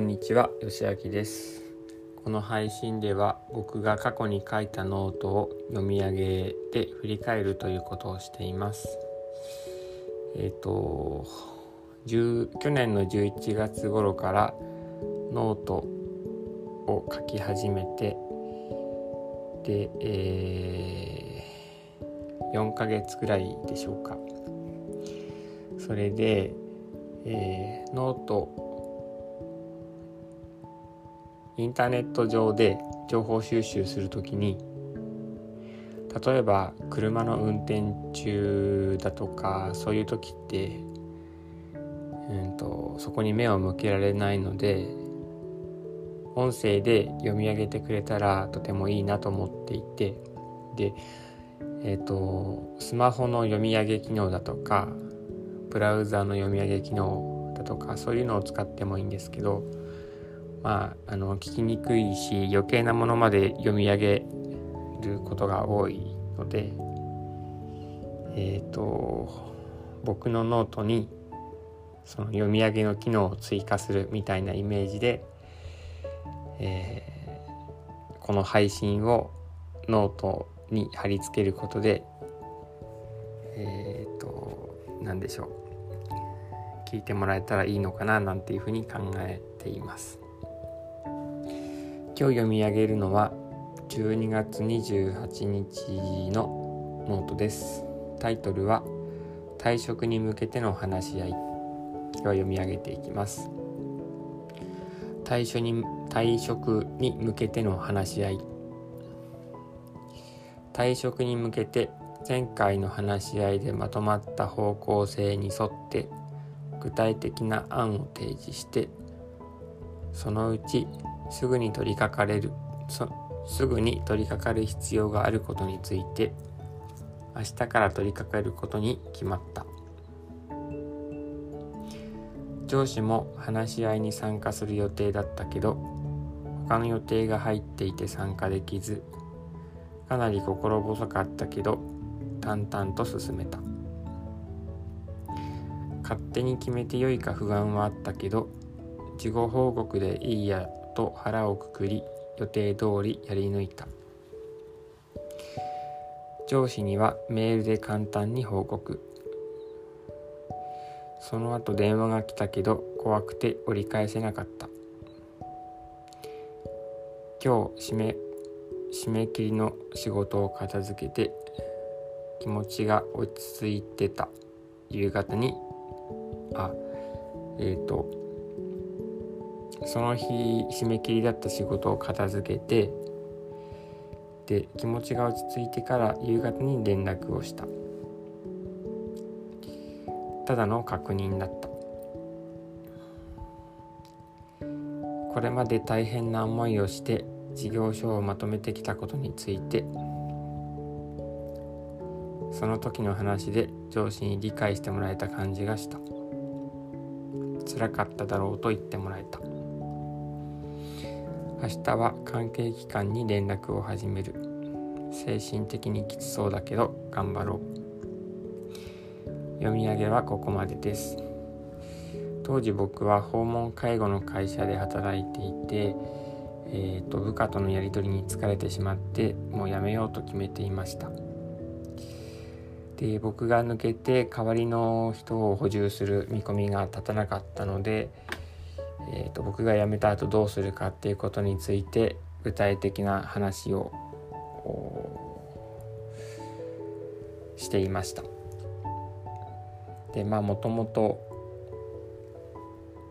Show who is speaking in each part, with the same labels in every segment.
Speaker 1: こんにちは、よしあきです。この配信では僕が過去に書いたノートを読み上げて振り返るということをしています。えっ、と去年の11月頃からノートを書き始めてで、えー4ヶ月くらいでしょうか。それで、えーノートインターネット上で情報収集するときに例えば車の運転中だとかそういう時って、うん、とそこに目を向けられないので音声で読み上げてくれたらとてもいいなと思っていてでえっ、とスマホの読み上げ機能だとかブラウザの読み上げ機能だとかそういうのを使ってもいいんですけどまああの聞きにくいし余計なものまで読み上げることが多いのでえっ、と僕のノートにその読み上げの機能を追加するみたいなイメージで、えーこの配信をノートに貼り付けることでえっ、と何でしょう。聞いてもらえたらいいのかななんていうふうに考えています。今日読み上げるのは12月28日のノートです。タイトルは退職に向けての話し合い。今日は読み上げていきます。退職に退職に向けての話し合い。退職に向けて前回の話し合いでまとまった方向性に沿って具体的な案を提示してそのうちすぐに取り掛かれるそすぐに取り掛かる必要があることについて明日から取り掛かることに決まった。上司も話し合いに参加する予定だったけど他の予定が入っていて参加できずかなり心細かったけど淡々と進めた。勝手に決めてよいか不安はあったけど事後報告でいいやと腹をくくり予定通りやり抜いた。上司にはメールで簡単に報告。その後電話が来たけど怖くて折り返せなかった。今日締め締め切りの仕事を片付けて気持ちが落ち着いてた。夕方にあえっ、とその日締め切りだった仕事を片付けてで気持ちが落ち着いてから夕方に連絡をした。ただの確認だった。これまで大変な思いをして事業書をまとめてきたことについてその時の話で上司に理解してもらえた感じがした。辛かっただろうと言ってもらえた。明日は関係機関に連絡を始める。精神的にきつそうだけど頑張ろう。読み上げはここまでです。当時僕は訪問介護の会社で働いていて、えー、と部下とのやり取りに疲れてしまってもうやめようと決めていました。で僕が抜けて代わりの人を補充する見込みが立たなかったので、えー、と僕が辞めた後どうするかっていうことについて具体的な話をしていました。でまあもともと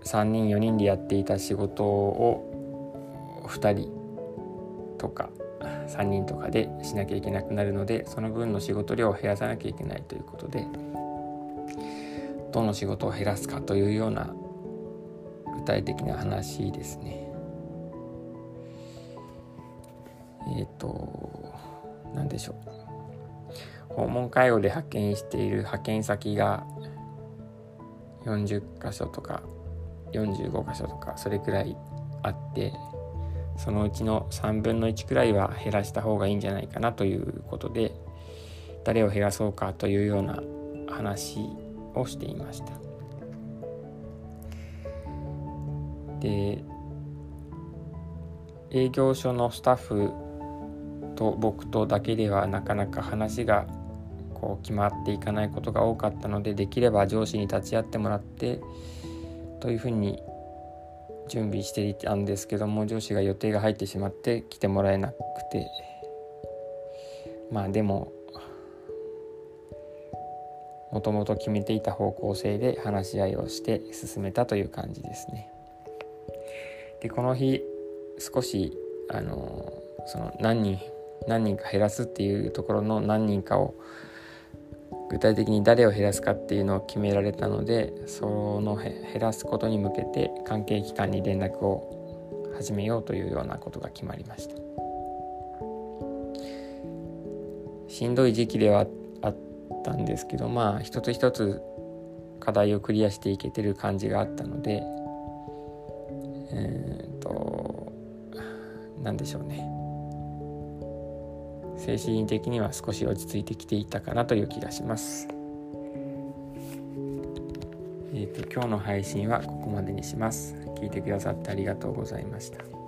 Speaker 1: 3人4人でやっていた仕事を2人とか3人とかでしなきゃいけなくなるのでその分の仕事量を減らさなきゃいけないということでどの仕事を減らすかというような具体的な話ですね。えっ、ー、と何でしょう訪問介護で派遣している派遣先が40箇所とか45箇所とかそれくらいあってそのうちの3分の1くらいは減らした方がいいんじゃないかなということで誰を減らそうかというような話をしていましたで営業所のスタッフと僕とだけではなかなか話がこう決まっていかないことが多かったのでできれば上司に立ち会ってもらってというふうに準備していたんですけども上司が予定が入ってしまって来てもらえなくてまあでももともと決めていた方向性で話し合いをして進めたという感じですね。でこの日少しあのその何人何人か減らすっていうところの何人かを具体的に誰を減らすかっていうのを決められたのでその減らすことに向けて関係機関に連絡を始めようというようなことが決まりました。しんどい時期ではあったんですけどまあ一つ一つ課題をクリアしていけてる感じがあったのでえー、っと何でしょうね精神的には少し落ち着いてきていたかなという気がします。えー、と今日の配信はここまでにします。聞いてくださってありがとうございました。